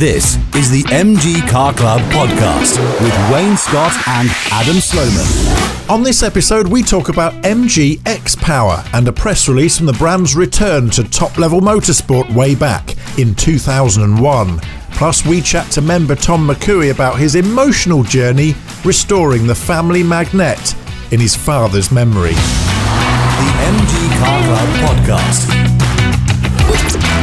This is the MG Car Club podcast with Wayne Scott and Adam Sloman. On this episode, we talk about MG X Power and a press release from the brand's return to top level motorsport way back in 2001. Plus, we chat to member Tom McCooey about his emotional journey restoring the family Magnette in his father's memory. The MG Car Club podcast.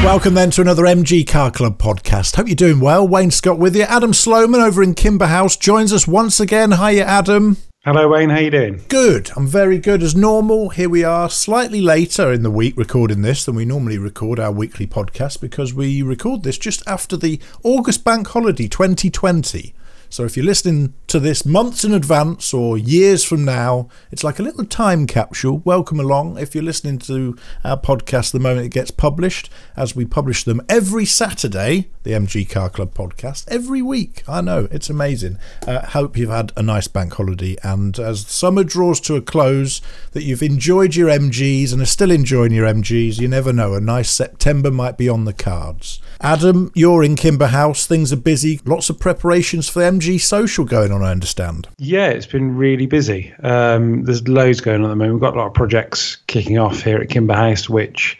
Welcome then to another MG Car Club podcast. Hope you're doing well. Wayne Scott with you. Adam Sloman over in Kimber House joins us once again. Hiya, Adam. Hello, Wayne. How you doing? Good. I'm very good as normal. Here we are, slightly later in the week recording this than we normally record our weekly podcast because we record this just after the August Bank Holiday 2020. So if you're listening to this months in advance or years from now, it's like a little time capsule. Welcome along if you're listening to our podcast the moment it gets published, as we publish them every Saturday, the MG Car Club podcast, every week. I know, it's amazing. Uh, hope you've had a nice bank holiday and as summer draws to a close, that you've enjoyed your MGs and are still enjoying your MGs. You never know, a nice September might be on the cards. Adam, you're in Kimber House. Things are busy. Lots of preparations for the MG Social going on, I understand. Yeah, it's been really busy. Um, there's loads going on at the moment. We've got a lot of projects kicking off here at Kimber House, which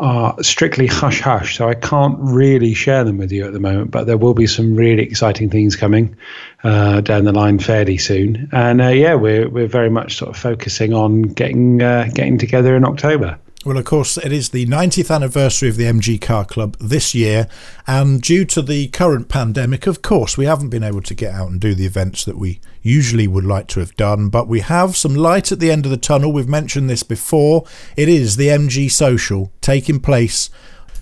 are strictly hush hush. So I can't really share them with you at the moment, but there will be some really exciting things coming uh, down the line fairly soon. And uh, yeah, we're we're very much sort of focusing on getting uh, getting together in October. Well, of course, it is the 90th anniversary of the MG Car Club this year, and due to the current pandemic, of course, we haven't been able to get out and do the events that we usually would like to have done, but we have some light at the end of the tunnel. We've mentioned this before. It is the MG Social taking place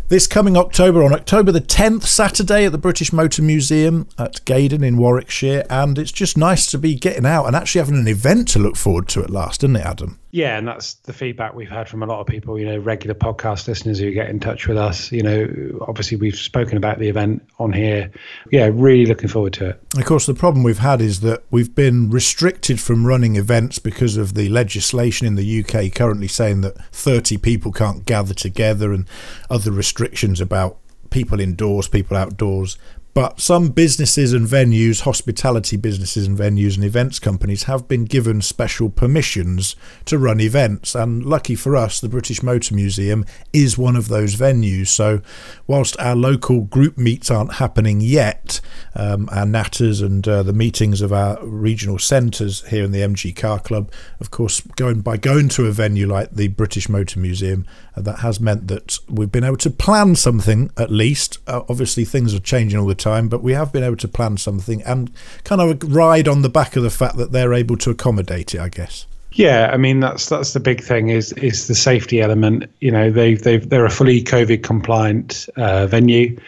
this coming October, on October the 10th, Saturday at the British Motor Museum at Gaydon in Warwickshire. And it's just nice to be getting out and actually having an event to look forward to at last, isn't it, Adam? Yeah, and that's the feedback we've had from a lot of people, you know, regular podcast listeners who get in touch with us. You know, obviously we've spoken about the event on here. Yeah, really looking forward to it. Of course, the problem we've had is that we've been restricted from running events because of the legislation in the UK currently saying that 30 people can't gather together and other restrictions about people indoors, people outdoors. But some businesses and venues, hospitality businesses and venues and events companies have been given special permissions to run events. And lucky for us, the British Motor Museum is one of those venues. So, whilst our local group meets aren't happening yet, um, our natters and uh, the meetings of our regional centres here in the MG Car Club, of course, going by going to a venue like the British Motor Museum, uh, that has meant that we've been able to plan something at least. Uh, obviously, things are changing all the time time, but we have been able to plan something and kind of ride on the back of the fact that they're able to accommodate it, I guess. Yeah, I mean that's that's the big thing is is the safety element. You know, they they they're a fully COVID compliant uh, venue.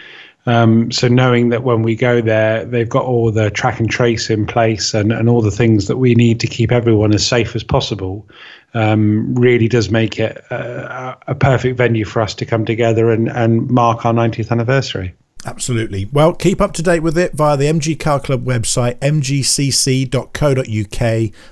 Um, so knowing that when we go there, they've got all the track and trace in place and, and all the things that we need to keep everyone as safe as possible, um, really does make it a, a, perfect venue for us to come together and, and mark our 90th anniversary. Absolutely. Well, keep up to date with it via the MG Car Club website, mgcc.co.uk.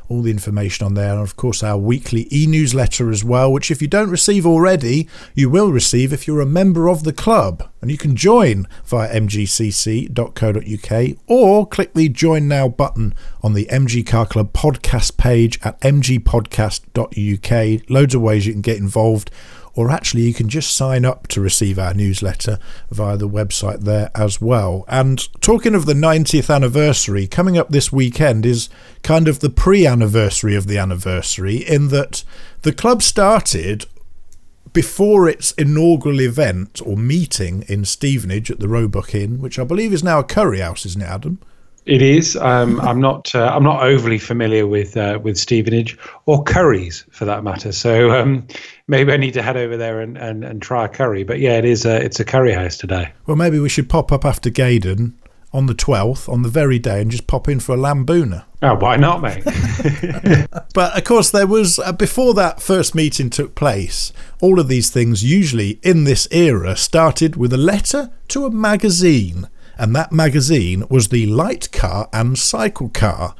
All the information on there. And of course, our weekly e newsletter as well, which if you don't receive already, you will receive if you're a member of the club. And you can join via mgcc.co.uk or click the Join Now button on the MG Car Club podcast page at mgpodcast.uk. Loads of ways you can get involved or actually you can just sign up to receive our newsletter via the website there as well. And talking of the 90th anniversary, coming up this weekend is kind of the pre anniversary of the anniversary, in that the club started before its inaugural event or meeting in Stevenage at the Roebuck Inn, which I believe is now a curry house, isn't it, Adam? It is. Um, I'm not. Uh, I'm not overly familiar with uh, with Stevenage or curries for that matter. So um, maybe I need to head over there and, and, and try a curry. But yeah, it is. A, it's a curry house today. Well, maybe we should pop up after Gaydon on the 12th, on the very day, and just pop in for a lamb bhuna. Oh, why not, mate? but of course, there was, uh, before that first meeting took place, all of these things, usually in this era, started with a letter to a magazine and that magazine was the Light Car and Cycle Car.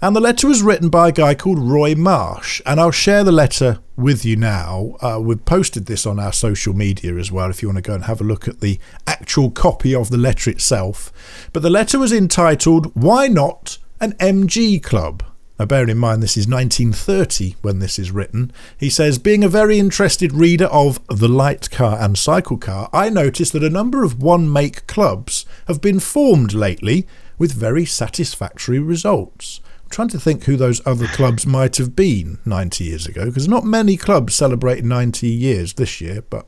And the letter was written by a guy called Roy Marsh. And I'll share the letter with you now. Uh, we've posted this on our social media as well if you want to go and have a look at the actual copy of the letter itself. But the letter was entitled, Why Not an MG Club? Now, bearing in mind this is 1930 when this is written, he says, Being a very interested reader of the light car and cycle car, I noticed that a number of one make clubs have been formed lately with very satisfactory results. I'm trying to think who those other clubs might have been 90 years ago, because not many clubs celebrate 90 years this year, but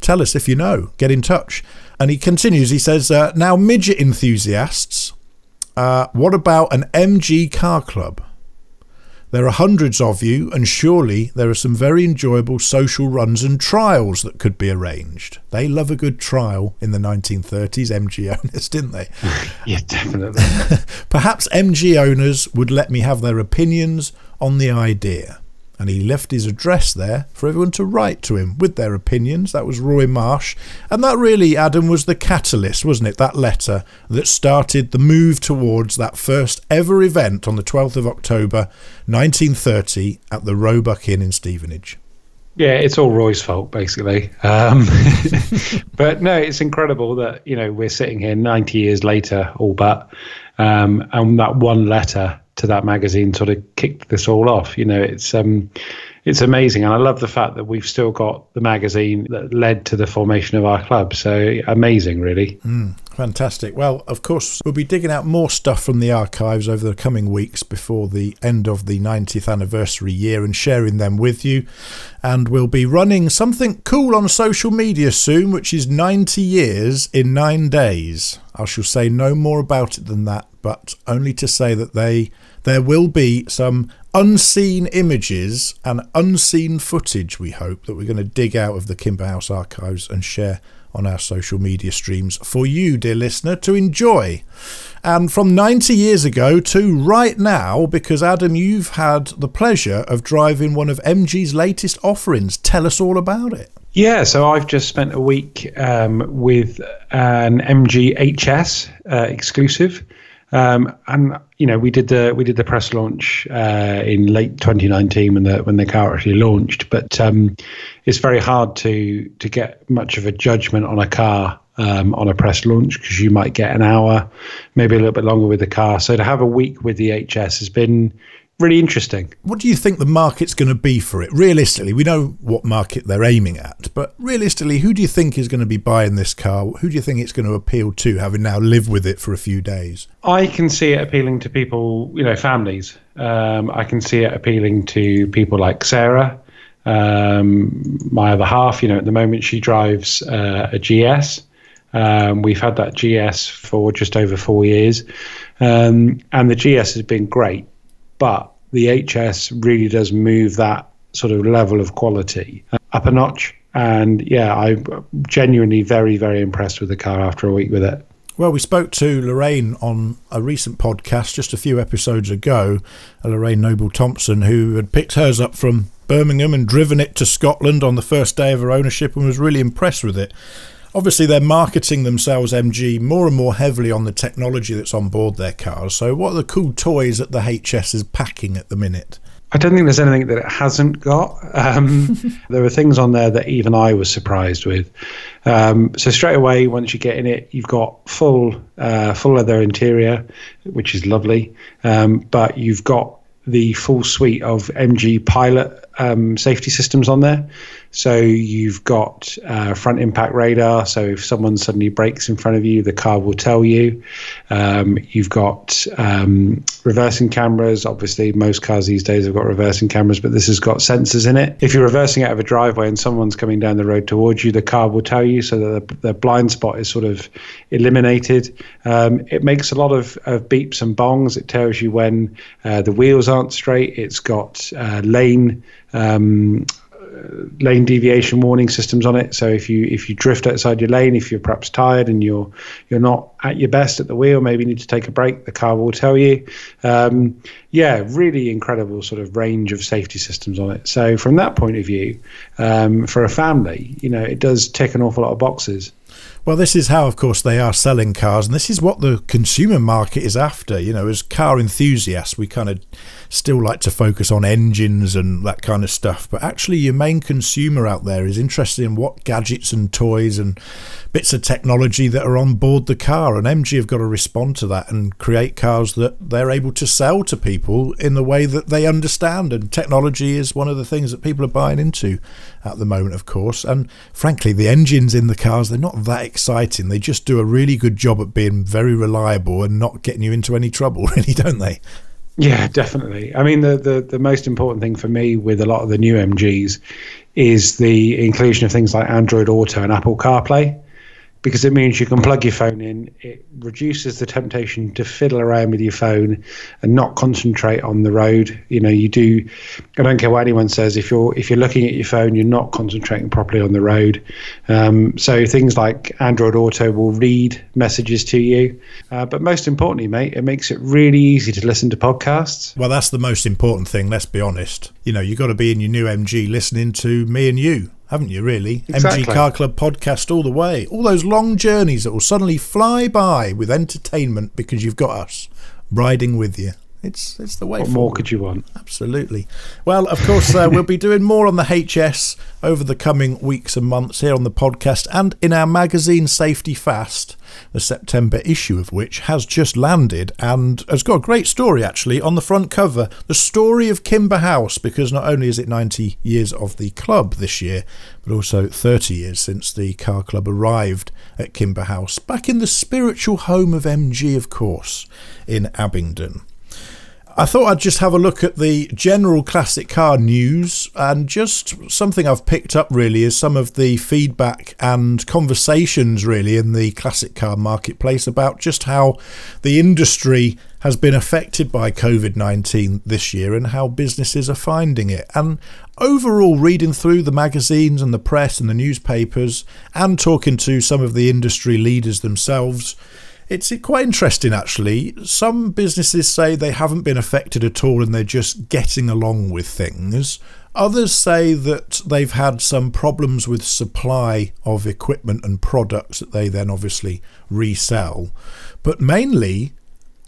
tell us if you know. Get in touch. And he continues, he says, uh, Now, midget enthusiasts, uh, what about an MG car club? There are hundreds of you, and surely there are some very enjoyable social runs and trials that could be arranged. They love a good trial in the 1930s, MG owners, didn't they? yeah, definitely. Perhaps MG owners would let me have their opinions on the idea and he left his address there for everyone to write to him with their opinions. That was Roy Marsh. And that really, Adam, was the catalyst, wasn't it? That letter that started the move towards that first ever event on the 12th of October 1930 at the Roebuck Inn in Stevenage. Yeah, it's all Roy's fault, basically. Um, but no, it's incredible that, you know, we're sitting here 90 years later, all but, um, and that one letter to that magazine sort of kicked this all off. You know, it's um, it's amazing, and I love the fact that we've still got the magazine that led to the formation of our club. So amazing, really. Mm, fantastic. Well, of course, we'll be digging out more stuff from the archives over the coming weeks before the end of the 90th anniversary year and sharing them with you. And we'll be running something cool on social media soon, which is 90 years in nine days. I shall say no more about it than that, but only to say that they there will be some unseen images and unseen footage, we hope, that we're going to dig out of the Kimber House archives and share on our social media streams for you, dear listener, to enjoy. And from 90 years ago to right now, because Adam, you've had the pleasure of driving one of MG's latest offerings. Tell us all about it. Yeah, so I've just spent a week um, with an MG HS uh, exclusive. Um, and you know, we did the we did the press launch uh, in late 2019 when the when the car actually launched. But um, it's very hard to to get much of a judgment on a car um, on a press launch because you might get an hour, maybe a little bit longer with the car. So to have a week with the HS has been really interesting. What do you think the market's going to be for it? Realistically, we know what market they're aiming at, but realistically, who do you think is going to be buying this car? Who do you think it's going to appeal to, having now lived with it for a few days? I can see it appealing to people, you know, families. Um, I can see it appealing to people like Sarah, um, my other half. You know, at the moment she drives uh, a GS. Um, we've had that GS for just over four years, um, and the GS has been great but the HS really does move that sort of level of quality uh, up a notch. And yeah, I'm genuinely very, very impressed with the car after a week with it. Well, we spoke to Lorraine on a recent podcast just a few episodes ago, uh, Lorraine Noble Thompson, who had picked hers up from Birmingham and driven it to Scotland on the first day of her ownership and was really impressed with it obviously they're marketing themselves MG more and more heavily on the technology that's on board their cars. So what are the cool toys that the HS is packing at the minute? I don't think there's anything that it hasn't got. Um, there are things on there that even I was surprised with. Um, so straight away, once you get in it, you've got full uh, full leather interior, which is lovely. Um, but you've got the full suite of MG Pilot um, safety systems on there. So you've got uh, front impact radar. So if someone suddenly brakes in front of you, the car will tell you. Um, you've got um, reversing cameras. Obviously, most cars these days have got reversing cameras, but this has got sensors in it. If you're reversing out of a driveway and someone's coming down the road towards you, the car will tell you so that the, the blind spot is sort of eliminated. Um, it makes a lot of, of, beeps and bongs. It tells you when uh, the wheels aren't straight. It's got uh, lane um, lane deviation warning systems on it. So if you if you drift outside your lane, if you're perhaps tired and you're you're not at your best at the wheel, maybe you need to take a break. The car will tell you. Um, yeah, really incredible sort of range of safety systems on it. So from that point of view, um, for a family, you know, it does tick an awful lot of boxes. Well, this is how, of course, they are selling cars, and this is what the consumer market is after. You know, as car enthusiasts, we kind of still like to focus on engines and that kind of stuff, but actually, your main consumer out there is interested in what gadgets and toys and bits of technology that are on board the car. And MG have got to respond to that and create cars that they're able to sell to people in the way that they understand. And technology is one of the things that people are buying into at the moment, of course. And frankly, the engines in the cars, they're not that exciting. They just do a really good job at being very reliable and not getting you into any trouble, really, don't they? Yeah, definitely. I mean, the, the, the most important thing for me with a lot of the new MGs is the inclusion of things like Android Auto and Apple CarPlay because it means you can plug your phone in. It reduces the temptation to fiddle around with your phone and not concentrate on the road. You know, you do. I don't care what anyone says. If you're if you're looking at your phone, you're not concentrating properly on the road. Um, so things like Android Auto will read messages to you. Uh, but most importantly, mate, it makes it really easy to listen to podcasts. Well, that's the most important thing. Let's be honest. You know, you've got to be in your new MG listening to me and you haven't you, really? Exactly. MG Car Club podcast all the way. All those long journeys that will suddenly fly by with entertainment because you've got us riding with you. It's it's the way. What forward. more could you want? Absolutely. Well, of course, uh, we'll be doing more on the HS over the coming weeks and months here on the podcast and in our magazine Safety Fast, the September issue of which has just landed and has got a great story actually on the front cover. The story of Kimber House, because not only is it 90 years of the club this year, but also 30 years since the car club arrived at Kimber House, back in the spiritual home of MG, of course, in Abingdon. I thought I'd just have a look at the general classic car news and just something I've picked up really is some of the feedback and conversations really in the classic car marketplace about just how the industry has been affected by COVID 19 this year and how businesses are finding it. And overall, reading through the magazines and the press and the newspapers and talking to some of the industry leaders themselves it's quite interesting, actually. Some businesses say they haven't been affected at all and they're just getting along with things. Others say that they've had some problems with supply of equipment and products that they then obviously resell. But mainly,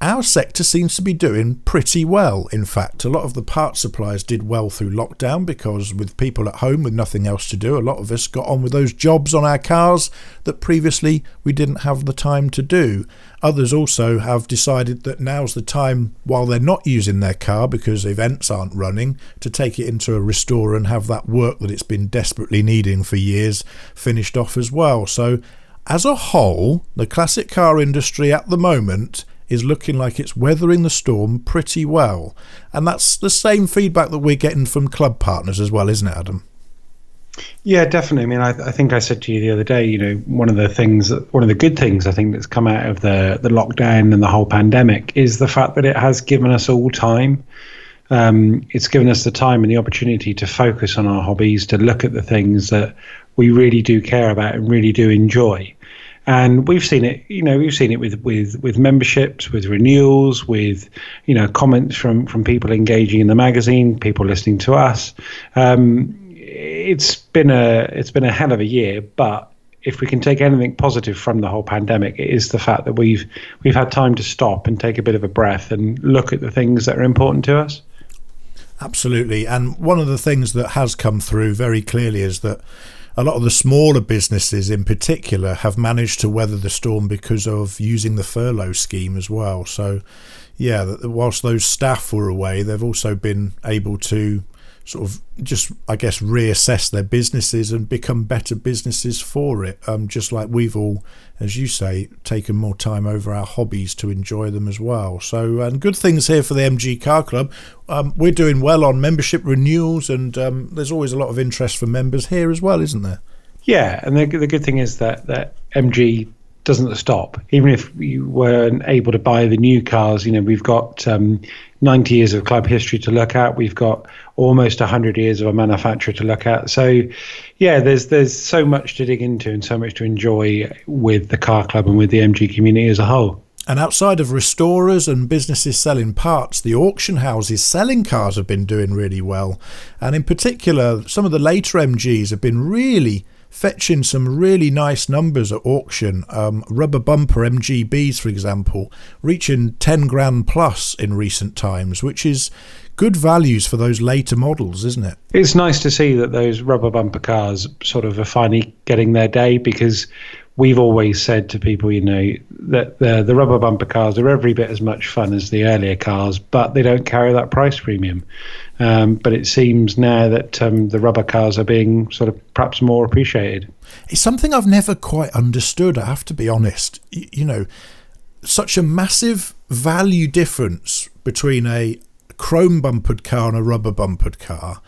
our sector seems to be doing pretty well. In fact, a lot of the parts suppliers did well through lockdown because, with people at home with nothing else to do, a lot of us got on with those jobs on our cars that previously we didn't have the time to do. Others also have decided that now's the time, while they're not using their car because events aren't running, to take it into a restorer and have that work that it's been desperately needing for years finished off as well. So, as a whole, the classic car industry at the moment is looking like it's weathering the storm pretty well. And that's the same feedback that we're getting from club partners as well, isn't it, Adam? Yeah, definitely. I mean, I, I, think I said to you the other day, you know, one of the things, one of the good things I think that's come out of the the lockdown and the whole pandemic is the fact that it has given us all time. Um, it's given us the time and the opportunity to focus on our hobbies, to look at the things that we really do care about and really do enjoy and we've seen it you know we've seen it with with with memberships with renewals with you know comments from from people engaging in the magazine people listening to us. Um, it's been a it's been a hell of a year but if we can take anything positive from the whole pandemic it is the fact that we've we've had time to stop and take a bit of a breath and look at the things that are important to us. Absolutely. And one of the things that has come through very clearly is that a lot of the smaller businesses in particular have managed to weather the storm because of using the furlough scheme as well. So, yeah, whilst those staff were away, they've also been able to sort of just I guess reassess their businesses and become better businesses for it. Um, just like we've all, as you say, taken more time over our hobbies to enjoy them as well. So and good things here for the MG Car Club. Um, we're doing well on membership renewals, and um, there's always a lot of interest for members here as well, isn't there? Yeah, and the the good thing is that that MG doesn't stop. Even if we weren't able to buy the new cars, you know, we've got um, 90 years of club history to look at. We've got almost 100 years of a manufacturer to look at. So, yeah, there's there's so much to dig into and so much to enjoy with the car club and with the MG community as a whole. And outside of restorers and businesses selling parts, the auction houses selling cars have been doing really well. And in particular, some of the later MGs have been really fetching some really nice numbers at auction. Um, rubber bumper MGBs, for example, reaching 10 grand plus in recent times, which is good values for those later models, isn't it? It's nice to see that those rubber bumper cars sort of are finally getting their day because we've always said to people, you know, that the the rubber bumper cars are every bit as much fun as the earlier cars, but they don't carry that price premium. Um, but it seems now that um, the rubber cars are being sort of perhaps more appreciated. It's something I've never quite understood. I have to be honest. You know, such a massive value difference between a chrome bumpered car and a rubber bumpered car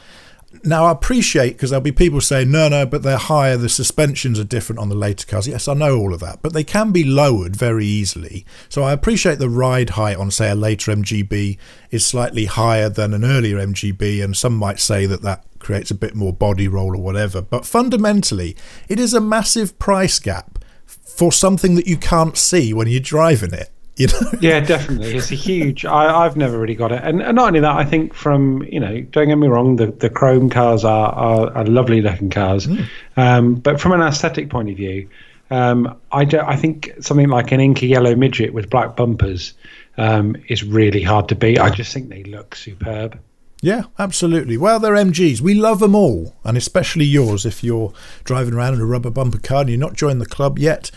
now, I appreciate because there'll be people saying, no, no, but they're higher, the suspensions are different on the later cars. Yes, I know all of that, but they can be lowered very easily. So I appreciate the ride height on, say, a later MGB is slightly higher than an earlier MGB, and some might say that that creates a bit more body roll or whatever. But fundamentally, it is a massive price gap for something that you can't see when you're driving it. You know? Yeah, definitely. It's a huge. I, have never really got it, and, and, not only that, I think from you know, don't get me wrong, the, the chrome cars are, are, are lovely looking cars, mm. um, but from an aesthetic point of view, um, I do, I think something like an Inca yellow midget with black bumpers um, is really hard to beat. I just think they look superb. Yeah, absolutely. Well, they're MGs. We love them all, and especially yours if you're driving around in a rubber bumper car and you're not joined the club yet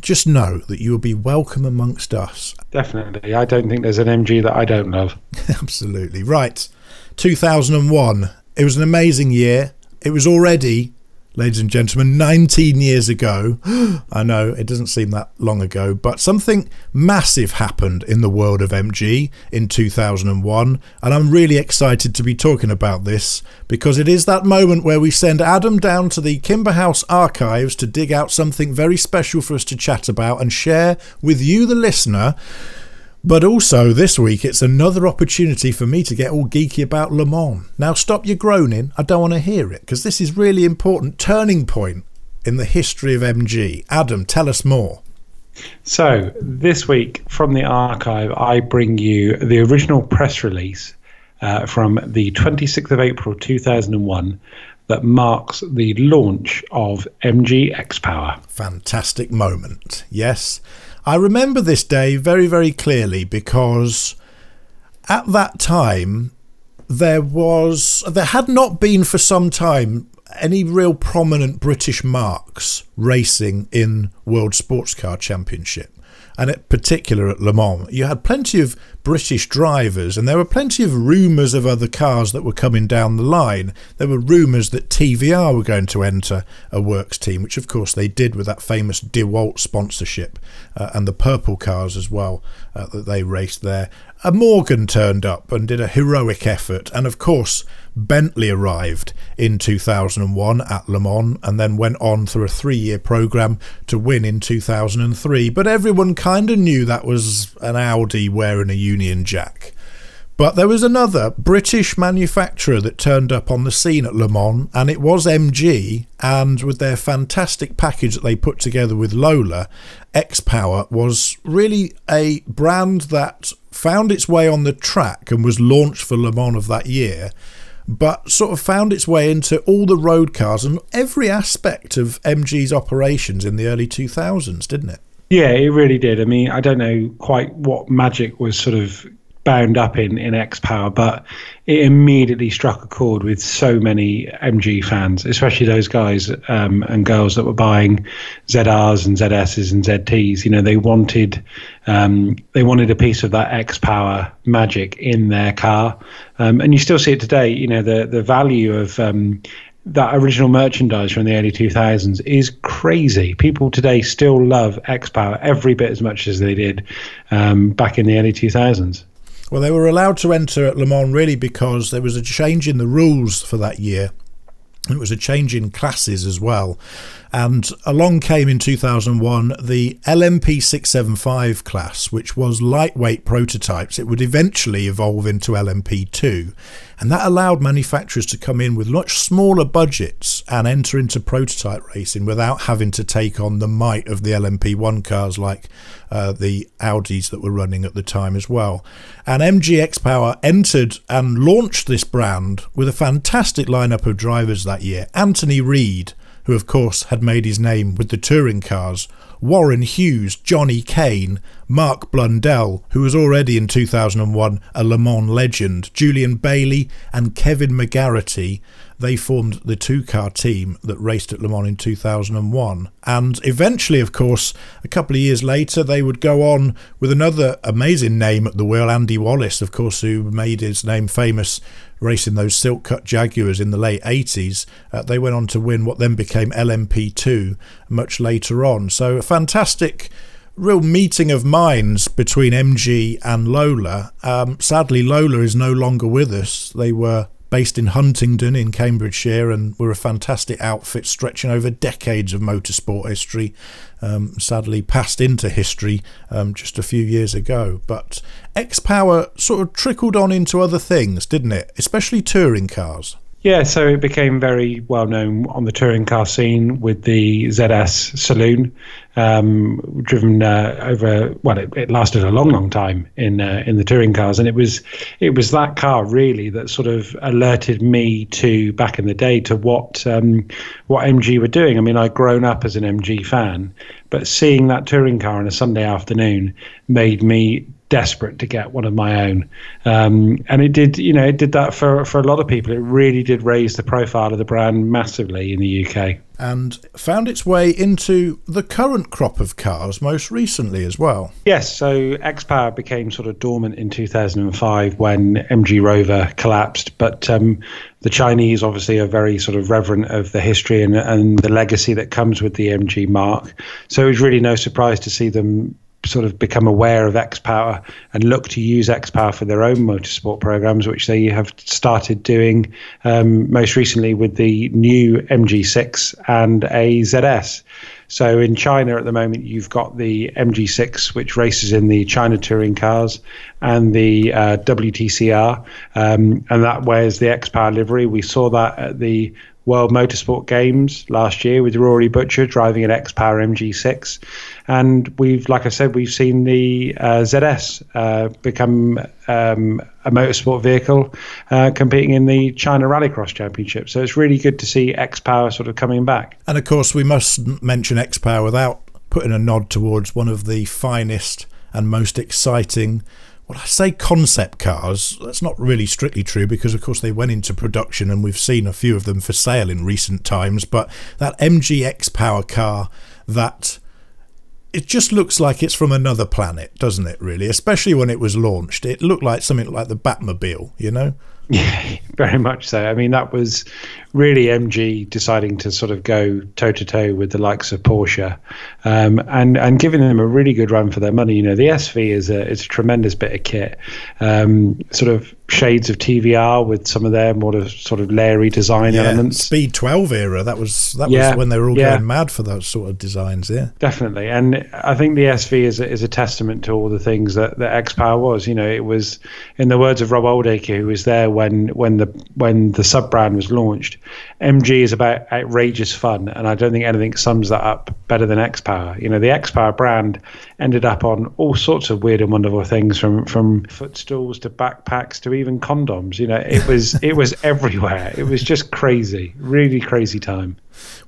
just know that you will be welcome amongst us. Definitely. I don't think there's an MG that I don't love. Absolutely. Right. 2001. It was an amazing year. It was already ladies and gentlemen, 19 years ago. I know it doesn't seem that long ago, but something massive happened in the world of MG in 2001, and I'm really excited to be talking about this because it is that moment where we send Adam down to the Kimber House archives to dig out something very special for us to chat about and share with you, the listener. But also, this week, it's another opportunity for me to get all geeky about Le Mans. Now, stop your groaning. I don't want to hear it because this is really important turning point in the history of MG. Adam, tell us more. So, this week from the archive, I bring you the original press release uh, from the 26th of April 2001 that marks the launch of MG X Power. Fantastic moment. Yes. I remember this day very, very clearly because at that time there was there had not been for some time any real prominent British marques racing in World Sports Car Championship and in particular at Le Mans. You had plenty of British drivers, and there were plenty of rumours of other cars that were coming down the line. There were rumours that TVR were going to enter a works team, which of course they did with that famous DeWalt sponsorship, uh, and the purple cars as well uh, that they raced there. A Morgan turned up and did a heroic effort, and of course, Bentley arrived in 2001 at Le Mans and then went on through a three year programme to win in 2003. But everyone kind of knew that was an Audi wearing a Union Jack. But there was another British manufacturer that turned up on the scene at Le Mans, and it was MG. And with their fantastic package that they put together with Lola, X Power was really a brand that found its way on the track and was launched for Le Mans of that year, but sort of found its way into all the road cars and every aspect of MG's operations in the early 2000s, didn't it? Yeah, it really did. I mean, I don't know quite what magic was sort of bound up in in X Power, but it immediately struck a chord with so many MG fans, especially those guys um, and girls that were buying ZRs and ZSs and ZTs. You know, they wanted um, they wanted a piece of that X Power magic in their car, um, and you still see it today. You know, the the value of um, that original merchandise from the early 2000s is crazy. People today still love X Power every bit as much as they did um, back in the early 2000s. Well, they were allowed to enter at Le Mans really because there was a change in the rules for that year. And it was a change in classes as well. And along came in 2001 the LMP 675 class, which was lightweight prototypes. It would eventually evolve into LMP 2. And that allowed manufacturers to come in with much smaller budgets and enter into prototype racing without having to take on the might of the LMP1 cars like uh, the Audis that were running at the time as well. And MGX Power entered and launched this brand with a fantastic lineup of drivers that year. Anthony Reid who of course had made his name with the touring cars, Warren Hughes, Jonny Kane, Mark Blundell, who was already in 2001 a Le Mans legend, Julian Bailey, and Kevin McGarrity. They formed the two car team that raced at Le Mans in 2001. And eventually, of course, a couple of years later, they would go on with another amazing name at the wheel, Andy Wallace, of course, who made his name famous racing those silk cut Jaguars in the late 80s. Uh, they went on to win what then became LMP2 much later on. So a fantastic real meeting of minds between MG and Lola. Um, sadly, Lola is no longer with us. They were based in Huntingdon in Cambridgeshire and were a fantastic outfit stretching over decades of motorsport history. Um, sadly, passed into history um, just a few years ago. But X Power sort of trickled on into other things, didn't it? Especially touring cars. Yeah, so it became very well known on the touring car scene with the ZS Saloon, um, driven uh, over. Well, it, it, lasted a long, long time in uh, in the touring cars, and it was it was that car really that sort of alerted me to back in the day to what um, what MG were doing. I mean, I'd grown up as an MG fan, but seeing that touring car on a Sunday afternoon made me desperate to get one of my own. Um, and it did, you know, it did that for, for a lot of people. It really did raise the profile of the brand massively in the UK. And found its way into the current crop of cars most recently as well. Yes, so X Power became sort of dormant in 2005 when MG Rover collapsed. But um, the Chinese obviously are very sort of reverent of the history and, and the legacy that comes with the MG marque. So it was really no surprise to see them sort of become aware of X Power and look to use X Power for their own motorsport programs, which they have started doing um, most recently with the new MG6 and a ZS. So in China at the moment, you've got the MG6, which races in the China touring cars, and the uh, WTCR, um, and that wears the X Power livery. We saw that at the World Motorsport Games last year with Rory Butcher driving an X Power MG6, and we've, like I said, we've seen the uh, ZS uh, become um, a motorsport vehicle uh, competing in the China Rallycross Championship. So it's really good to see X Power sort of coming back. And of course, we must mention X Power without putting a nod towards one of the finest and most exciting well, I say concept cars. That's not really strictly true because, of course, they went into production and we've seen a few of them for sale in recent times. But that MGX power car, that it just looks like it's from another planet, doesn't it? Really, especially when it was launched, it looked like something like the Batmobile, you know. Yeah, very much so. I mean, that was really MG deciding to sort of go toe to toe with the likes of Porsche, um, and and giving them a really good run for their money. You know, the SV is a is a tremendous bit of kit, um, sort of shades of TVR with some of their more sort of layry design yeah, elements. Speed 12 era. That was that yeah, was when they were all yeah. going mad for those sort of designs. Yeah, definitely. And I think the SV is a, is a testament to all the things that that X Power was. You know, it was in the words of Rob Oldaker, who was there when when the when the sub brand was launched. MG is about outrageous fun, and I don't think anything sums that up better than X Power. You know, the X Power brand ended up on all sorts of weird and wonderful things, from from footstools to backpacks to even condoms. You know, it was it was everywhere. It was just crazy, really crazy time.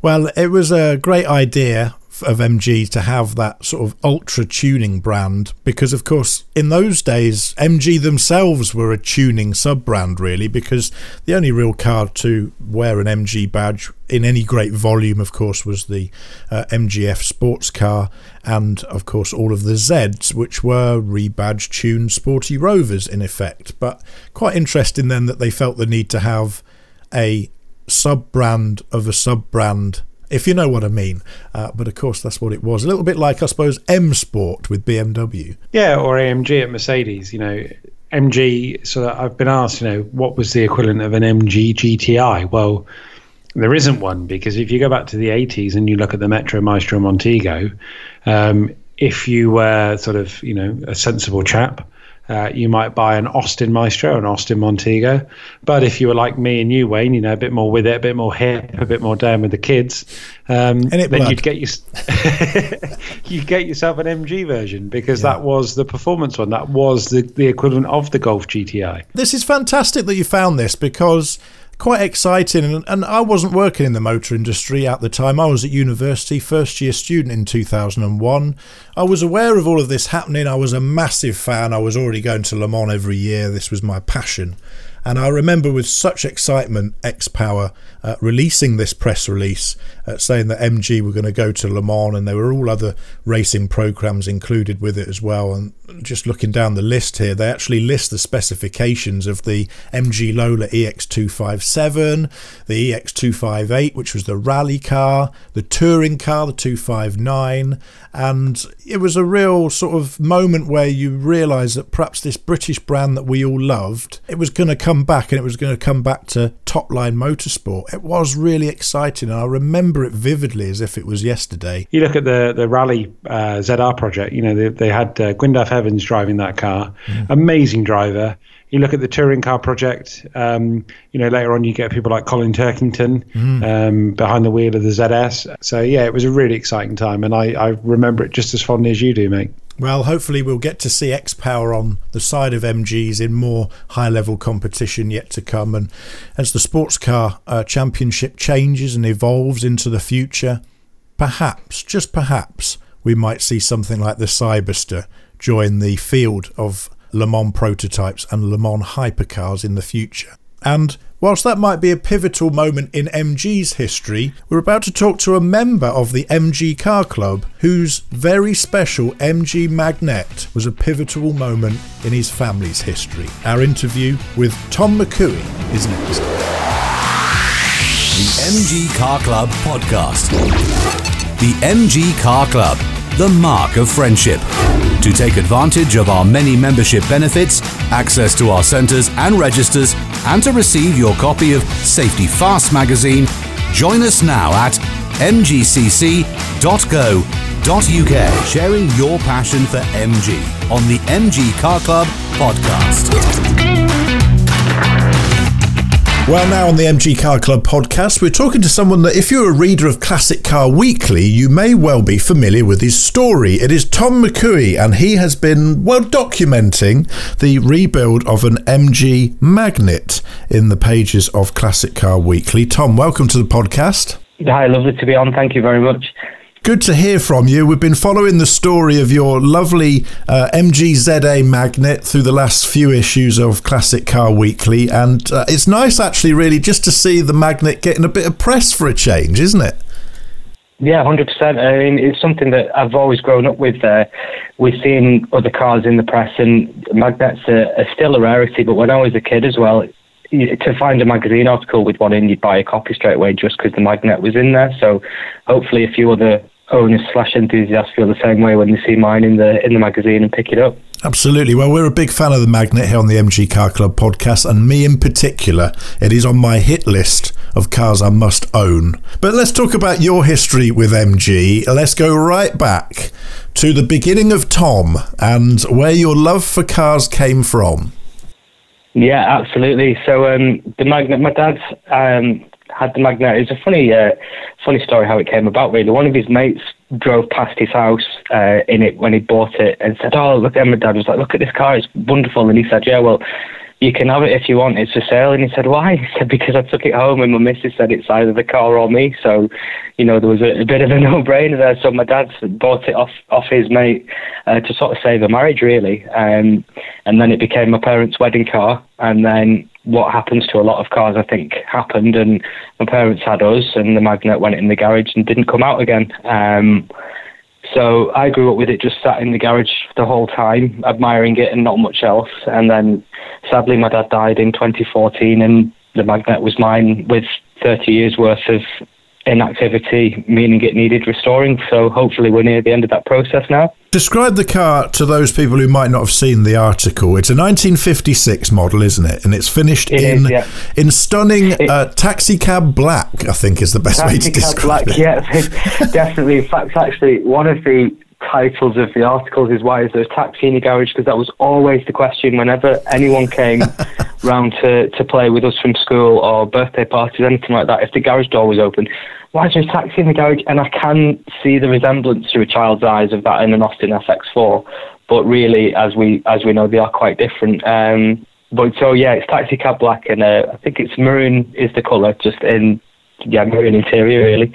Well, it was a great idea of MG to have that sort of ultra tuning brand because, of course, in those days, MG themselves were a tuning sub brand, really, because the only real car to wear an MG badge in any great volume, of course, was the uh, MGF sports car, and of course, all of the Zs, which were rebadged tuned sporty rovers in effect. But quite interesting then that they felt the need to have a sub brand of a sub brand if you know what I mean. Uh, but of course, that's what it was. A little bit like, I suppose, M Sport with BMW. Yeah, or AMG at Mercedes. You know, MG. So I've been asked, you know, what was the equivalent of an MG GTI? Well, there isn't one because if you go back to the 80s and you look at the Metro Maestro Montego, um, if you were sort of, you know, a sensible chap, uh, you might buy an Austin Maestro, an Austin Montego. But if you were like me and you, Wayne, you know, a bit more with it, a bit more hip, a bit more down with the kids, um, then blood. you'd get you you get yourself an MG version because yeah. that was the performance one. That was the, the equivalent of the Golf GTI. This is fantastic that you found this because quite exciting. And, and I wasn't working in the motor industry at the time. I was at university, first year student in 2001. I was aware of all of this happening. I was a massive fan. I was already going to Le Mans every year. This was my passion. And I remember with such excitement, X Power uh, releasing this press release uh, saying that MG were going to go to Le Mans, and there were all other racing programs included with it as well. And just looking down the list here, they actually list the specifications of the MG Lola EX257, the EX258, which was the rally car, the touring car, the 259, and it was a real sort of moment where you realise that perhaps this British brand that we all loved, it was going to come back and it was going to come back to top line motorsport. It was really exciting and I remember it vividly as if it was yesterday. You look at the, the Rally uh, ZR project, you know, they, they had uh, Gwyndaf Evans driving that car, mm. amazing driver you look at the touring car project. Um, you know, later on you get people like Colin Turkington mm. um, behind the wheel of the ZS. So yeah, it was a really exciting time, and I, I remember it just as fondly as you do, mate. Well, hopefully we'll get to see X Power on the side of MGs in more high level competition yet to come. And as the sports car uh, championship changes and evolves into the future, perhaps, just perhaps, we might see something like the Cyberster join the field of Le Mans prototypes and Le Mans hypercars in the future. And whilst that might be a pivotal moment in MG's history, we're about to talk to a member of the MG Car Club whose very special MG Magnette was a pivotal moment in his family's history. Our interview with Tom McCooey is next. The MG Car Club Podcast. The MG Car Club, the marque of friendship. To take advantage of our many membership benefits, access to our centres and registers, and to receive your copy of Safety Fast magazine, join us now at mgcc.co.uk, sharing your passion for MG on the MG Car Club podcast. Well, now on the MG Car Club podcast, we're talking to someone that, if you're a reader of Classic Car Weekly, you may well be familiar with his story. It is Tom McCooey, and he has been, well, documenting the rebuild of an MG Magnette in the pages of Classic Car Weekly. Tom, welcome to the podcast. Hi, lovely to be on. Thank you very much. Good to hear from you. We've been following the story of your lovely uh, MG ZA Magnette through the last few issues of Classic Car Weekly, and uh, it's nice actually, really, just to see the Magnette getting a bit of press for a change, isn't it? Yeah, hundred percent. I mean, it's something that I've always grown up with. Uh, we've seen other cars in the press, and Magnettes are, are still a rarity. But when I was a kid as well, to find a magazine article with one in, you'd buy a copy straight away just because the Magnette was in there. So hopefully, a few other owners slash enthusiasts feel the same way when they see mine in the in the magazine and pick it up. Absolutely. Well, we're a big fan of the Magnette here on the MG Car Club podcast, and me in particular. It is on my hit list of cars I must own. But let's talk about your history with MG. Let's go right back to the beginning of Tom and where your love for cars came from. Yeah, absolutely. So um, the Magnette, my dad's um, had the Magnette. It's a funny, uh, funny story how it came about. Really, one of his mates drove past his house uh, in it when he bought it and said, "Oh, look!" And my dad was like, "Look at this car, it's wonderful." And he said, "Yeah, well." You can have it if you want. It's for sale. And he said, "Why?" He said, "Because I took it home, and my missus said it's either the car or me." So, you know, there was a, a bit of a no-brainer there. So my dad bought it off off his mate uh, to sort of save a marriage, really. Um, and then it became my parents' wedding car. And then what happens to a lot of cars, I think, happened. And my parents had us, and the Magnette went in the garage and didn't come out again. Um, so I grew up with it just sat in the garage the whole time, admiring it and not much else. And then sadly, my dad died in 2014, and the Magnette was mine with 30 years worth of inactivity, meaning it needed restoring. So hopefully, we're near the end of that process now. Describe the car to those people who might not have seen the article. It's a 1956 model, isn't it? And it's finished it in is, yeah. in stunning it, uh, taxi cab black. I think is the best way to describe black, it. Yeah, definitely. In fact, actually, one of the titles of the articles is why is there a taxi in the garage? Because that was always the question whenever anyone came round to, to play with us from school or birthday parties, anything like that. If the garage door was open, why is there a taxi in the garage? And I can see the resemblance through a child's eyes of that in an Austin FX4, but really, as we as we know, they are quite different. Um, but so yeah, it's taxi cab black, and uh, I think it's maroon is the colour, just in yeah maroon interior really.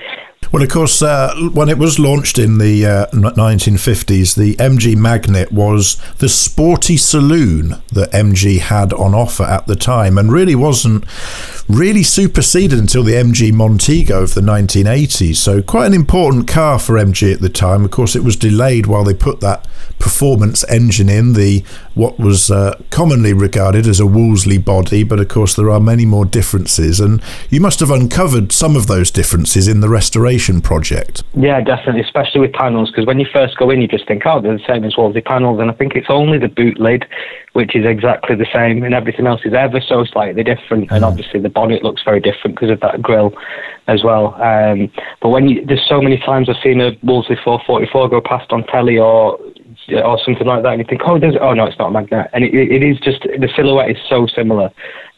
Well, of course, uh, when it was launched in the uh, 1950s, the MG Magnette was the sporty saloon that MG had on offer at the time and really wasn't really superseded until the MG Montego of the 1980s. So, quite an important car for MG at the time. Of course, it was delayed while they put that performance engine in, the what was uh, commonly regarded as a Wolseley body, but of course, there are many more differences. And you must have uncovered some of those differences in the restoration project. Yeah, definitely, especially with panels, because when you first go in, you just think, oh, they're the same as Wolseley panels. And I think it's only the boot lid which is exactly the same, and everything else is ever so slightly different. And mm. obviously, the bonnet looks very different because of that grill as well. Um, but when you, there's so many times I've seen a Wolseley 444 go past on telly or or something like that, and you think, oh, there's, oh no, it's not a Magnette, and it, it is just the silhouette is so similar.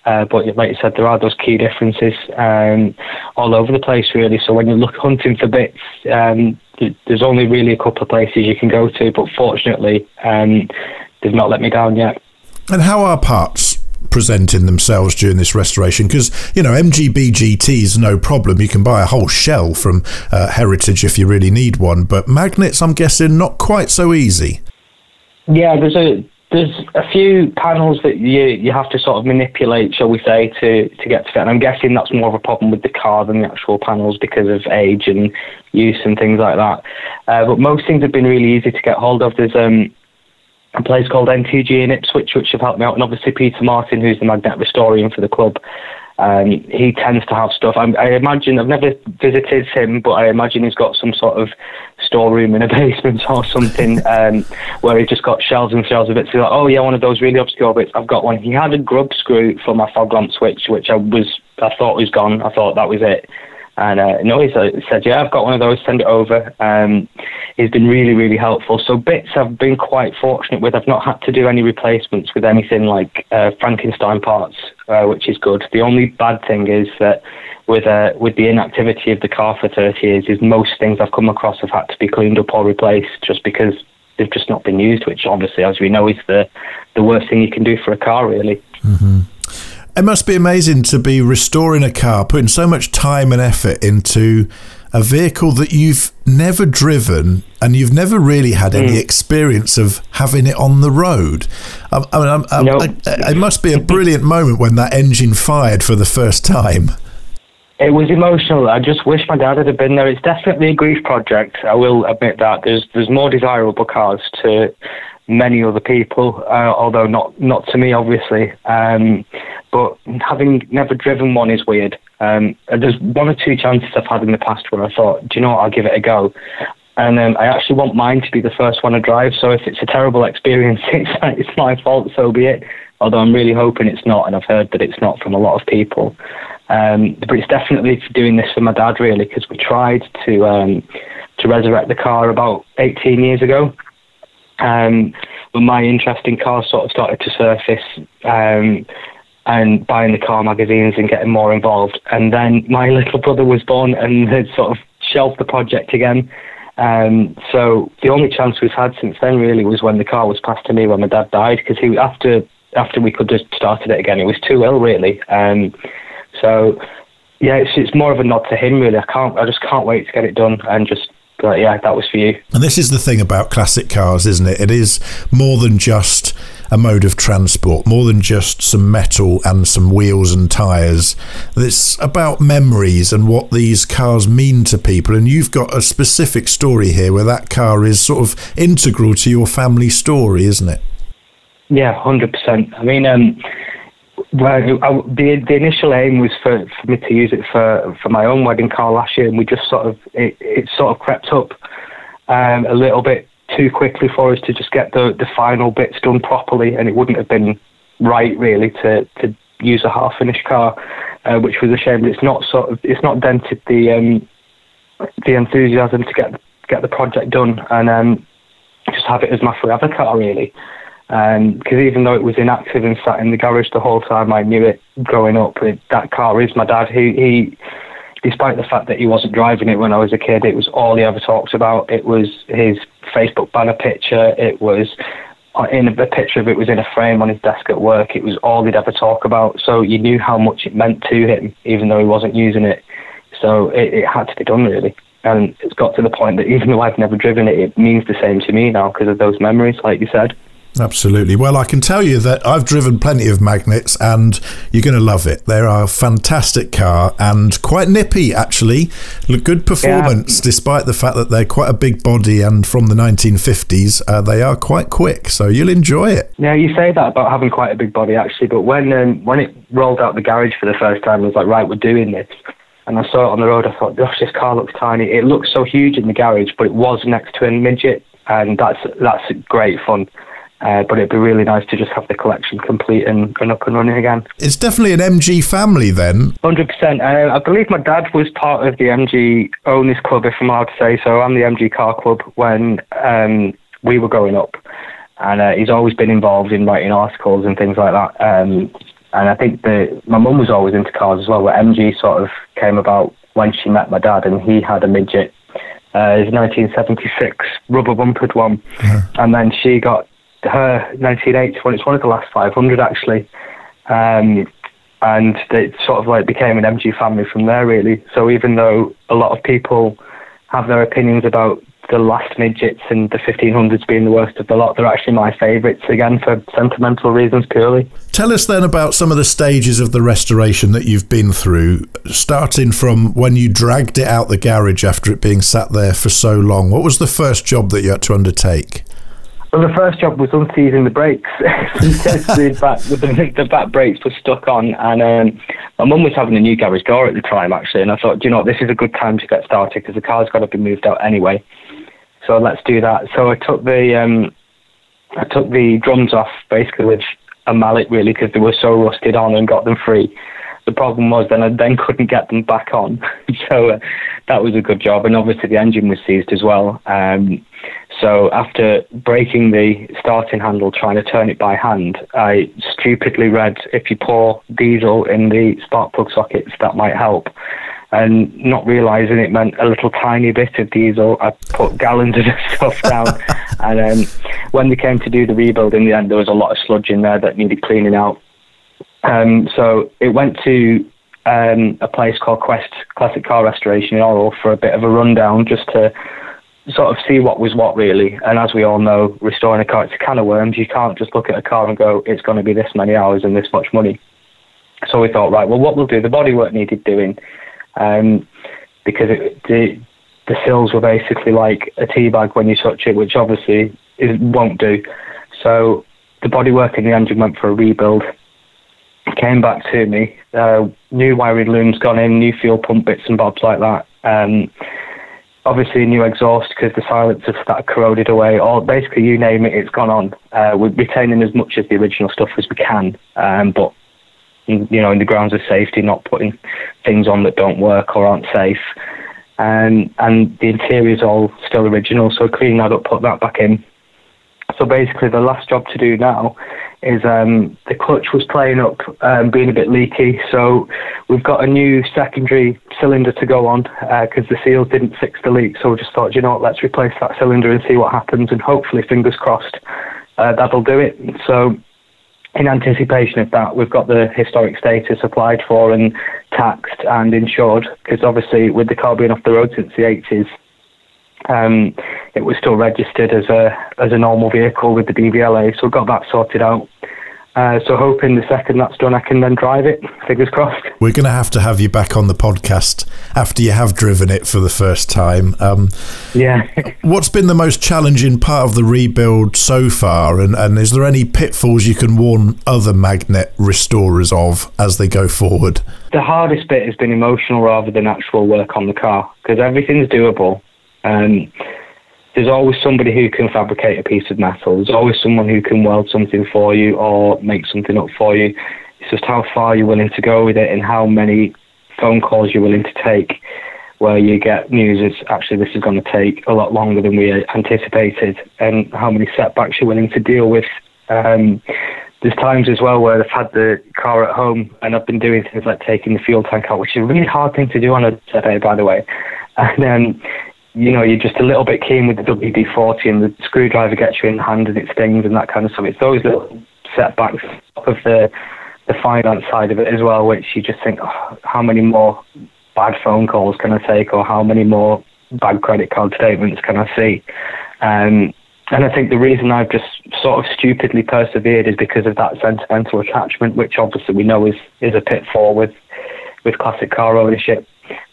Uh, but like you said, there are those key differences um, all over the place, really. So when you look hunting for bits, um, there's only really a couple of places you can go to. But fortunately, um, they've not let me down yet. And how are parts presenting themselves during this restoration? Because, you know, MGB is no problem. You can buy a whole shell from uh, Heritage if you really need one. But Magnettes, I'm guessing, not quite so easy. Yeah, there's a there's a few panels that you you have to sort of manipulate, shall we say, to to get to fit. And I'm guessing that's more of a problem with the car than the actual panels because of age and use and things like that. Uh, but most things have been really easy to get hold of. There's um a place called NTG in Ipswich, which have helped me out, and obviously Peter Martin, who's the Magnette historian for the club. Um, he tends to have stuff. I, I, imagine I've never visited him, but I imagine he's got some sort of storeroom in a basement or something um, where he just got shelves and shelves of bits. He's like, oh yeah, one of those really obscure bits. I've got one. He had a grub screw for my fog lamp switch, which I was I thought was gone. I thought that was it. And uh, no, he said, yeah, I've got one of those, send it over. Um, he's been really, really helpful. So bits I've been quite fortunate with. I've not had to do any replacements with anything like uh, Frankenstein parts, uh, which is good. The only bad thing is that with uh, with the inactivity of the car for 30 years, is most things I've come across have had to be cleaned up or replaced just because they've just not been used, which obviously, as we know, is the, the worst thing you can do for a car, really. Mm-hmm. It must be amazing to be restoring a car, putting so much time and effort into a vehicle that you've never driven and you've never really had any mm. experience of having it on the road. I, I mean, I, nope. it must be a brilliant moment when that engine fired for the first time. It was emotional. I just wish my dad had been there. It's definitely a grief project. I will admit that. There's there's more desirable cars to many other people, uh, although not not to me, obviously. Um, but having never driven one is weird. Um, there's one or two chances I've had in the past where I thought, do you know what, I'll give it a go. And um, I actually want mine to be the first one to drive. So if it's a terrible experience, it's, it's my fault, so be it. Although I'm really hoping it's not, and I've heard that it's not from a lot of people. Um, but it's definitely doing this for my dad, really, because we tried to um, to resurrect the car about 18 years ago. Um, but my interest in cars sort of started to surface. Um, and buying the car magazines and getting more involved. And then my little brother was born and had sort of shelved the project again. Um, so the only chance we've had since then really was when the car was passed to me when my dad died because he after after we could have started it again, it was too ill really. Um, so yeah, it's it's more of a nod to him really. I can't I just can't wait to get it done and just but yeah, that was for you. And this is the thing about classic cars, isn't it? It is more than just a mode of transport, more than just some metal and some wheels and tyres. It's about memories and what these cars mean to people. And you've got a specific story here where that car is sort of integral to your family story, isn't it? Yeah, 100%. I mean, um, well, I, the the initial aim was for, for me to use it for, for my own wedding car last year, and we just sort of it, it sort of crept up um, a little bit too quickly for us to just get the the final bits done properly, and it wouldn't have been right really to to use a half finished car, uh, which was a shame. It's not sort of it's not dented the um, the enthusiasm to get get the project done and um, just have it as my forever car really. Because um, even though it was inactive and sat in the garage the whole time, I knew it growing up. It, that car is my dad. He, he, despite the fact that he wasn't driving it when I was a kid, it was all he ever talked about. It was his Facebook banner picture. It was in a, a picture of it was in a frame on his desk at work. It was all he'd ever talk about. So you knew how much it meant to him, even though he wasn't using it. So it, it had to be done really. And it's got to the point that even though I've never driven it, it means the same to me now because of those memories, like you said. Absolutely. Well, I can tell you that I've driven plenty of Magnettes and you're going to love it. They are a fantastic car and quite nippy, actually. Good performance, yeah. despite the fact that they're quite a big body and from the 1950s, uh, they are quite quick. So you'll enjoy it. Yeah, you say that about having quite a big body, actually. But when, um, when it rolled out the garage for the first time, I was like, right, we're doing this. And I saw it on the road. I thought, gosh, this car looks tiny. It looks so huge in the garage, but it was next to a midget. And that's, that's great fun. Uh, but it'd be really nice to just have the collection complete and, and up and running again. It's definitely an MG family then. 100%. Uh, I believe my dad was part of the MG Owners Club, if I'm allowed to say so. I'm the MG Car Club when um, we were growing up. And uh, he's always been involved in writing articles and things like that. Um, and I think that my mum was always into cars as well, where MG sort of came about when she met my dad, and he had a midget. Uh, it was 1976 rubber bumpered one, yeah. and then she got her 1981. It's one of the last 500 actually, um, and it sort of like became an MG family from there really. So even though a lot of people have their opinions about the last midgets and the 1500s being the worst of the lot, they're actually my favourites again for sentimental reasons purely. Tell us then about some of the stages of the restoration that you've been through, starting from when you dragged it out the garage after it being sat there for so long. What was the first job that you had to undertake? Well, the first job was unseizing the brakes. the, back, the, the back brakes were stuck on, and um, my mum was having a new garage door at the time, actually. And I thought, you know, this is a good time to get started because the car's got to be moved out anyway. So let's do that. So I took the um, I took the drums off basically with a mallet, really, because they were so rusted on, and got them free. The problem was then I then couldn't get them back on, so uh, that was a good job. And obviously the engine was seized as well. Um, so after breaking the starting handle, trying to turn it by hand, I stupidly read if you pour diesel in the spark plug sockets, that might help. And not realizing it meant a little tiny bit of diesel, I put gallons of stuff down. and um, when they came to do the rebuild in the end, there was a lot of sludge in there that needed cleaning out. Um, so it went to um, a place called Quest Classic Car Restoration in Orrell for a bit of a rundown just to sort of see what was what really. And as we all know, restoring a car, a can of worms. You can't just look at a car and go, it's going to be this many hours and this much money. So we thought, right, well, what we'll do, the bodywork needed doing, um, because it, the the sills were basically like a tea bag when you touch it, which obviously is, won't do. So the bodywork in the engine went for a rebuild. Came back to me, uh, new wiring looms gone in, new fuel pump bits and bobs like that. Um, obviously a new exhaust because the silencers that corroded away, or basically you name it, it's gone on. Uh, we're retaining as much of the original stuff as we can, um, but in, you know, in the grounds of safety, not putting things on that don't work or aren't safe. Um, and the interior is all still original, so cleaning that up, put that back in. So basically, the last job to do now is um, the clutch was playing up, um, being a bit leaky. So we've got a new secondary cylinder to go on because uh, the seals didn't fix the leak. So we just thought, you know what, let's replace that cylinder and see what happens. And hopefully, fingers crossed, uh, that'll do it. So in anticipation of that, we've got the historic status applied for and taxed and insured because obviously with the car being off the road since the 80s, um, it was still registered as a as a normal vehicle with the DVLA, so got that sorted out. Uh, so hoping the second that's done, I can then drive it. Fingers crossed. We're going to have to have you back on the podcast after you have driven it for the first time. Um, yeah. what's been the most challenging part of the rebuild so far, and, and is there any pitfalls you can warn other Magnette restorers of as they go forward? The hardest bit has been emotional rather than actual work on the car because everything's doable. Um, there's always somebody who can fabricate a piece of metal. There's always someone who can weld something for you or make something up for you. It's just how far you're willing to go with it and how many phone calls you're willing to take where you get news is actually this is going to take a lot longer than we anticipated and how many setbacks you're willing to deal with. Um, there's times as well where I've had the car at home and I've been doing things like taking the fuel tank out, which is a really hard thing to do on a Saturday, by the way. And then you know, you're just a little bit keen with the WD-40 and the screwdriver gets you in hand and it stings and that kind of stuff. It's those little setbacks of the the finance side of it as well, which you just think, oh, how many more bad phone calls can I take, or how many more bad credit card statements can I see? Um, and I think the reason I've just sort of stupidly persevered is because of that sentimental attachment, which obviously we know is is a pitfall with with classic car ownership.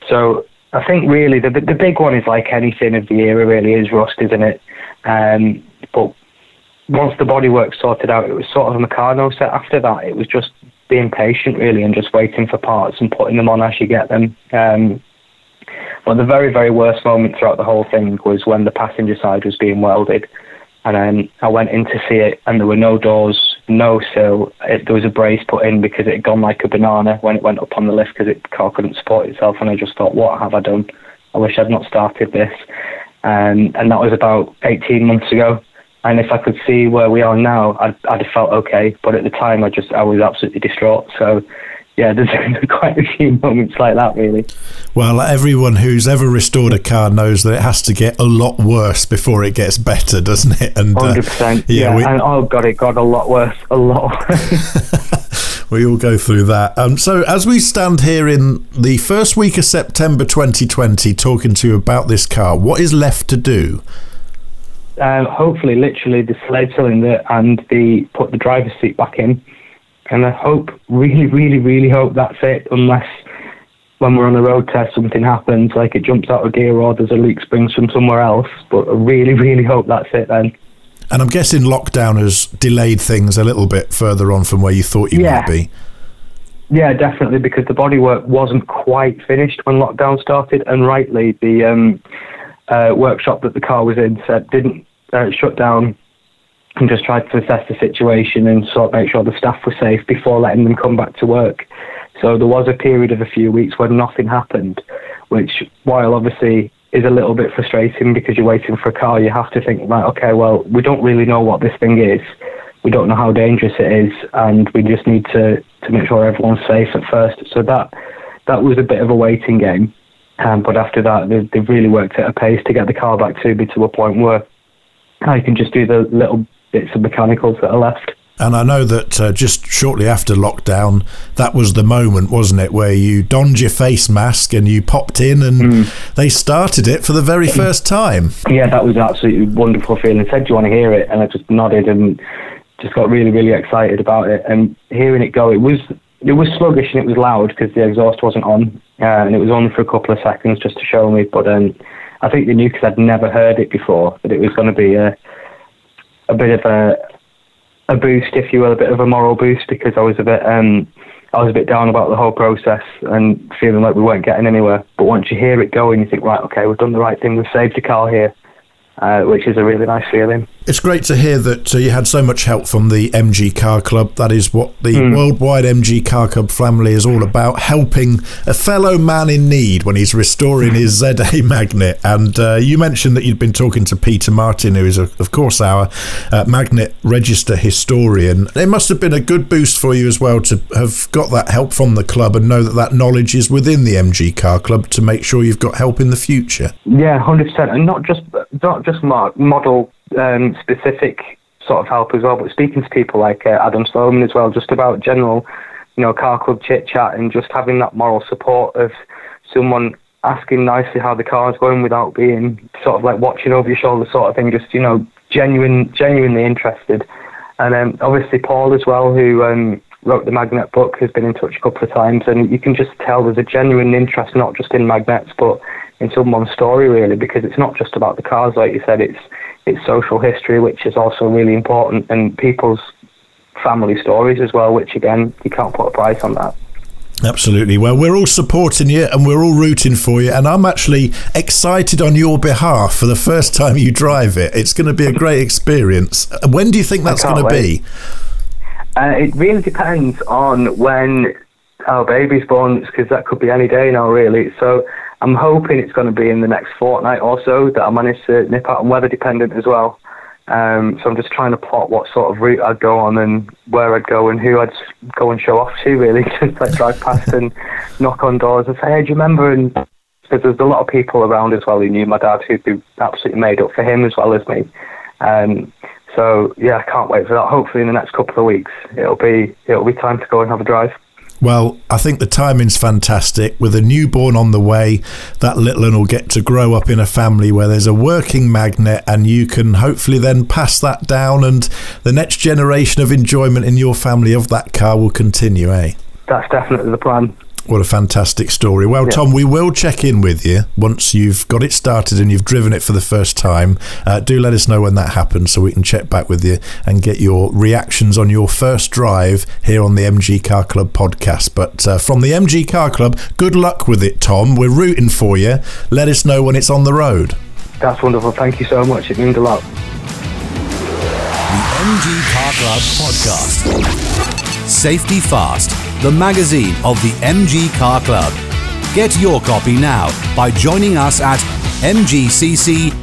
So I think really the the big one is like anything of the era really is rust, isn't it? Um, but once the bodywork sorted out, it was sort of a Meccano set after that. It was just being patient really and just waiting for parts and putting them on as you get them. Um, but the very, very worst moment throughout the whole thing was when the passenger side was being welded. And then I went in to see it, and there were no doors, no sill. It, there was a brace put in because it had gone like a banana when it went up on the lift because it car couldn't support itself. And I just thought, what have I done? I wish I'd not started this. Um, and that was about 18 months ago. And if I could see where we are now, I'd, I'd have felt okay. But at the time, I just I was absolutely distraught. So yeah, there's quite a few moments like that, really. Well, everyone who's ever restored a car knows that it has to get a lot worse before it gets better, doesn't it? And uh, hundred uh, percent. Yeah, yeah we, and oh god, it got a lot worse, a lot. Worse. we all go through that. Um, so, as we stand here in the first week of September 2020, talking to you about this car, what is left to do? uh, hopefully, literally the slave cylinder and the put the driver's seat back in. And I hope, really, really, really hope that's it. Unless when we're on the road test, something happens, like it jumps out of gear or there's a leak springs from somewhere else. But I really, really hope that's it then. And I'm guessing lockdown has delayed things a little bit further on from where you thought you yeah. might be. Yeah, definitely, because the bodywork wasn't quite finished when lockdown started, and rightly, the um, uh, workshop that the car was in said didn't uh, shut down and just tried to assess the situation and sort of make sure the staff were safe before letting them come back to work. So there was a period of a few weeks where nothing happened, which, while obviously is a little bit frustrating because you're waiting for a car, you have to think, right, okay, well, we don't really know what this thing is. We don't know how dangerous it is, and we just need to, to make sure everyone's safe at first. So that that was a bit of a waiting game. Um, but after that, they've, they've really worked at a pace to get the car back to me to a point where I can just do the little bits of mechanicals that are left. And I know that uh, just shortly after lockdown, that was the moment, wasn't it, where you donned your face mask and you popped in and mm. they started it for the very first time. Yeah, that was absolutely wonderful feeling. Said, Do you want to hear it? And I just nodded and just got really, really excited about it. And hearing it go, it was it was sluggish and it was loud because the exhaust wasn't on, uh, and it was on for a couple of seconds just to show me. But um, I think they knew because I'd never heard it before that it was going to be a a bit of a a boost, if you will, a bit of a moral boost because I was a bit um, I was a bit down about the whole process and feeling like we weren't getting anywhere. But once you hear it going, you think, right, okay, we've done the right thing. We've saved a car here uh, which is a really nice feeling. It's great to hear that uh, you had so much help from the MG Car Club. That is what the mm. worldwide MG Car Club family is all about helping a fellow man in need when he's restoring his ZA Magnette. And uh, you mentioned that you'd been talking to Peter Martin, who is, of course, our uh, Magnette register historian. It must have been a good boost for you as well to have got that help from the club and know that that knowledge is within the MG Car Club to make sure you've got help in the future. Yeah, 100%. And not just, not just model um, specific sort of help as well, but speaking to people like uh, Adam Sloman as well, just about general, you know, car club chit chat and just having that moral support of someone asking nicely how the car's going without being sort of like watching over your shoulder sort of thing, just, you know, genuine, genuinely interested. And um, obviously Paul as well, who um, wrote the Magnette book, has been in touch a couple of times, and you can just tell there's a genuine interest not just in Magnettes, but in someone's story really because it's not just about the cars like you said it's it's social history which is also really important and people's family stories as well which again you can't put a price on that Absolutely. Well, we're all supporting you and we're all rooting for you. And I'm actually excited on your behalf for the first time you drive it. It's going to be a great experience. When do you think that's going to be? Uh, it really depends on when our baby's born, because that could be any day now, really. So I'm hoping it's going to be in the next fortnight or so that I manage to nip out. and weather dependent as well. Um, so I'm just trying to plot what sort of route I'd go on and where I'd go and who I'd go and show off to. Really, just like drive past and knock on doors and say, "Hey, do you remember?" and because there's a lot of people around as well who knew my dad who'd be absolutely made up for him as well as me. Um, so yeah, I can't wait for that. Hopefully, in the next couple of weeks, it'll be it'll be time to go and have a drive. Well, I think the timing's fantastic. With a newborn on the way, that little one will get to grow up in a family where there's a working Magnette, and you can hopefully then pass that down, and the next generation of enjoyment in your family of that car will continue, eh? That's definitely the plan. What a fantastic story. Well, yeah. Tom, we will check in with you once you've got it started and you've driven it for the first time. Uh, do let us know when that happens so we can check back with you and get your reactions on your first drive here on the MG Car Club podcast. But uh, from the MG Car Club, good luck with it, Tom. We're rooting for you. Let us know when it's on the road. That's wonderful. Thank you so much. It means a lot. The MG Car Club podcast. Safety Fast the magazine of the MG Car Club. Get your copy now by joining us at mgcc.co.uk.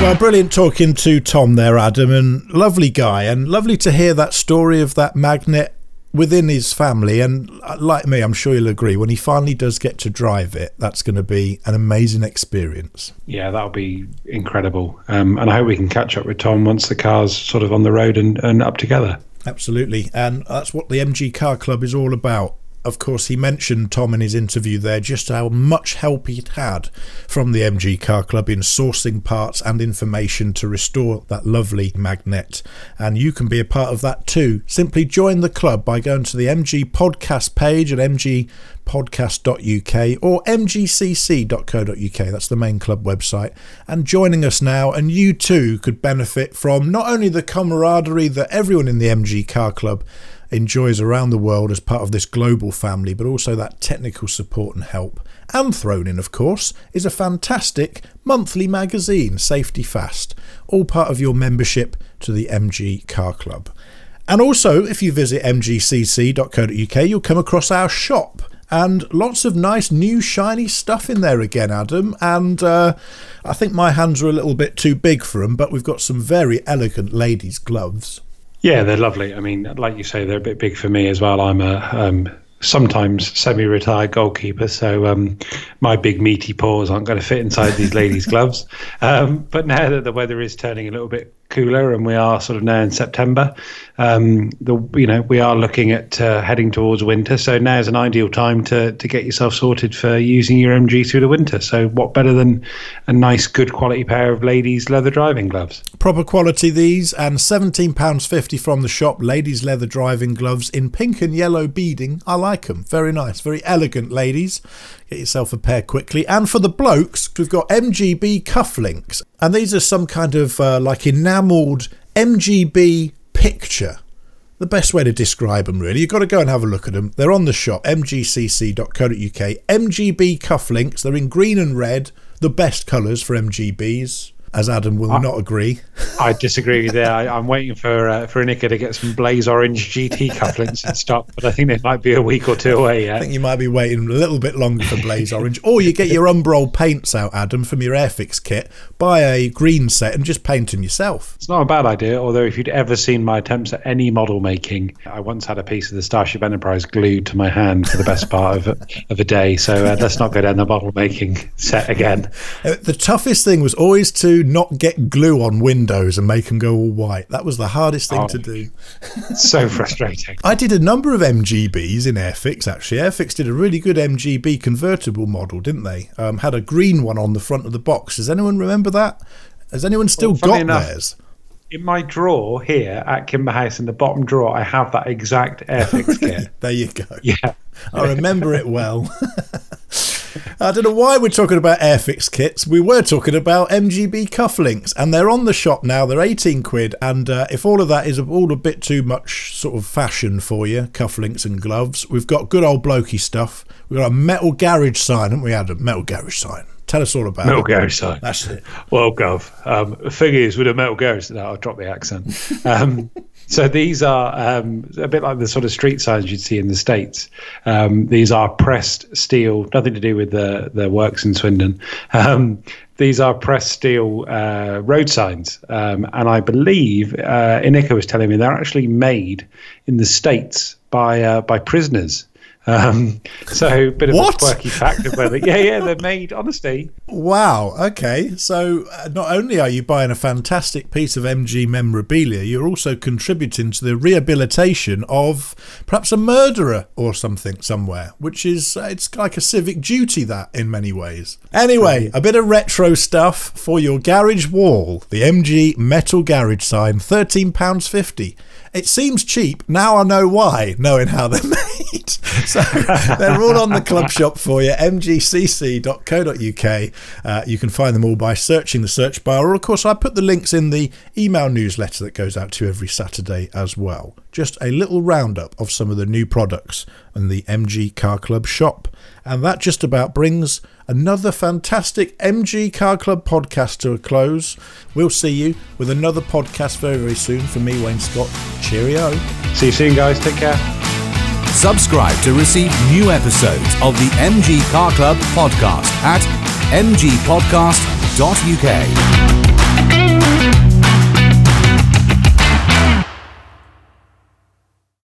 Well, brilliant talking to Tom there, Adam, and lovely guy, and lovely to hear that story of that Magnette within his family, and uh, like me, I'm sure you'll agree, when he finally does get to drive it, that's going to be an amazing experience. Yeah, that'll be incredible. Um, and I hope we can catch up with Tom once the car's sort of on the road and, and up together. Absolutely. And that's what the MG Car Club is all about of course, he mentioned, Tom, in his interview there, just how much help he'd had from the MG Car Club in sourcing parts and information to restore that lovely Magnette. And you can be a part of that too. Simply join the club by going to the MG podcast page at mgpodcast.uk or mgcc.co.uk. That's the main club website. And joining us now, and you too could benefit from not only the camaraderie that everyone in the MG Car Club enjoys around the world as part of this global family, but also that technical support and help. And thrown in, of course, is a fantastic monthly magazine, Safety Fast, all part of your membership to the MG Car Club. And also, if you visit mgcc.co.uk, you'll come across our shop and lots of nice new shiny stuff in there again, Adam. And uh, I think my hands are a little bit too big for them, but we've got some very elegant ladies' gloves. Yeah, they're lovely. I mean, like you say, they're a bit big for me as well. I'm a um, sometimes semi-retired goalkeeper, so um, my big meaty paws aren't going to fit inside these ladies' gloves. Um, but now that the weather is turning a little bit cooler, and we are sort of now in September. Um, the you know we are looking at uh, heading towards winter, so now is an ideal time to to get yourself sorted for using your MG through the winter. So what better than a nice, good quality pair of ladies' leather driving gloves? Proper quality these, and seventeen pounds fifty from the shop. Ladies' leather driving gloves in pink and yellow beading. I like them. Very nice, very elegant, ladies. Get yourself a pair quickly. And for the blokes, we've got MGB cufflinks. And these are some kind of uh, like enamelled MGB picture. The best way to describe them, really. You've got to go and have a look at them. They're on the shop, mgcc.co.uk. MGB cufflinks. They're in green and red, the best colours for MGBs as Adam will I, not agree. I disagree with that. I, am waiting for uh, for Anika to get some blaze orange GT cufflinks in stock, but I think they might be a week or two away yet. I think you might be waiting a little bit longer for blaze orange, or you get your Humbrol paints out, Adam, from your Airfix kit, buy a green set and just paint them yourself. It's not a bad idea. Although if you'd ever seen my attempts at any model making, I once had a piece of the Starship Enterprise glued to my hand for the best part of a, of a day. So uh, let's not go down the model making set again. Uh, the toughest thing was always to not get glue on windows and make them go all white. That was the hardest thing oh, to do. so frustrating. I did a number of MGBs in Airfix actually. Airfix did a really good MGB convertible model, didn't they? Um, had a green one on the front of the box. Does anyone remember that? Has anyone still well, got enough, theirs? In my drawer here at Kimber House, in the bottom drawer, I have that exact Airfix kit. there you go. Yeah. I remember it well. I don't know why we're talking about Airfix kits. We were talking about MGB cufflinks, and they're on the shop now. They're 18 quid, and uh, if all of that is all a bit too much sort of fashion for you, cufflinks and gloves, we've got good old blokey stuff. We've got a metal garage sign, haven't we, a Metal garage sign. Tell us all about metal it. garage. That's it. Well, Gov, um, the thing is, with a metal garage, no, I'll drop the accent. Um, so these are um, a bit like the sort of street signs you'd see in the states. Um, these are pressed steel, nothing to do with the the works in Swindon. Um, these are pressed steel uh, road signs, um, and I believe uh, Inika was telling me they're actually made in the states by uh, by prisoners Um, so a bit of What? a quirky fact of whether, yeah, yeah, they're made. Honestly, Wow. Okay. So uh, not only are you buying a fantastic piece of MG memorabilia, you're also contributing to the rehabilitation of perhaps a murderer or something somewhere, which is uh, it's like a civic duty that in many ways. Anyway, a bit of retro stuff for your garage wall. The MG metal garage sign, thirteen pounds fifty. It seems cheap. Now I know why, knowing how they're made. So they're all on the club shop for you, mgcc.co.uk. Uh, you can find them all by searching the search bar, or of course, I put the links in the email newsletter that goes out to every Saturday as well. Just a little roundup of some of the new products in the MG Car Club shop. And that just about brings another fantastic MG Car Club podcast to a close. We'll see you with another podcast very, very soon. For me, Wayne Scott, cheerio. see you soon, guys. Take care. Subscribe to receive new episodes of the MG Car Club podcast at mgpodcast.uk.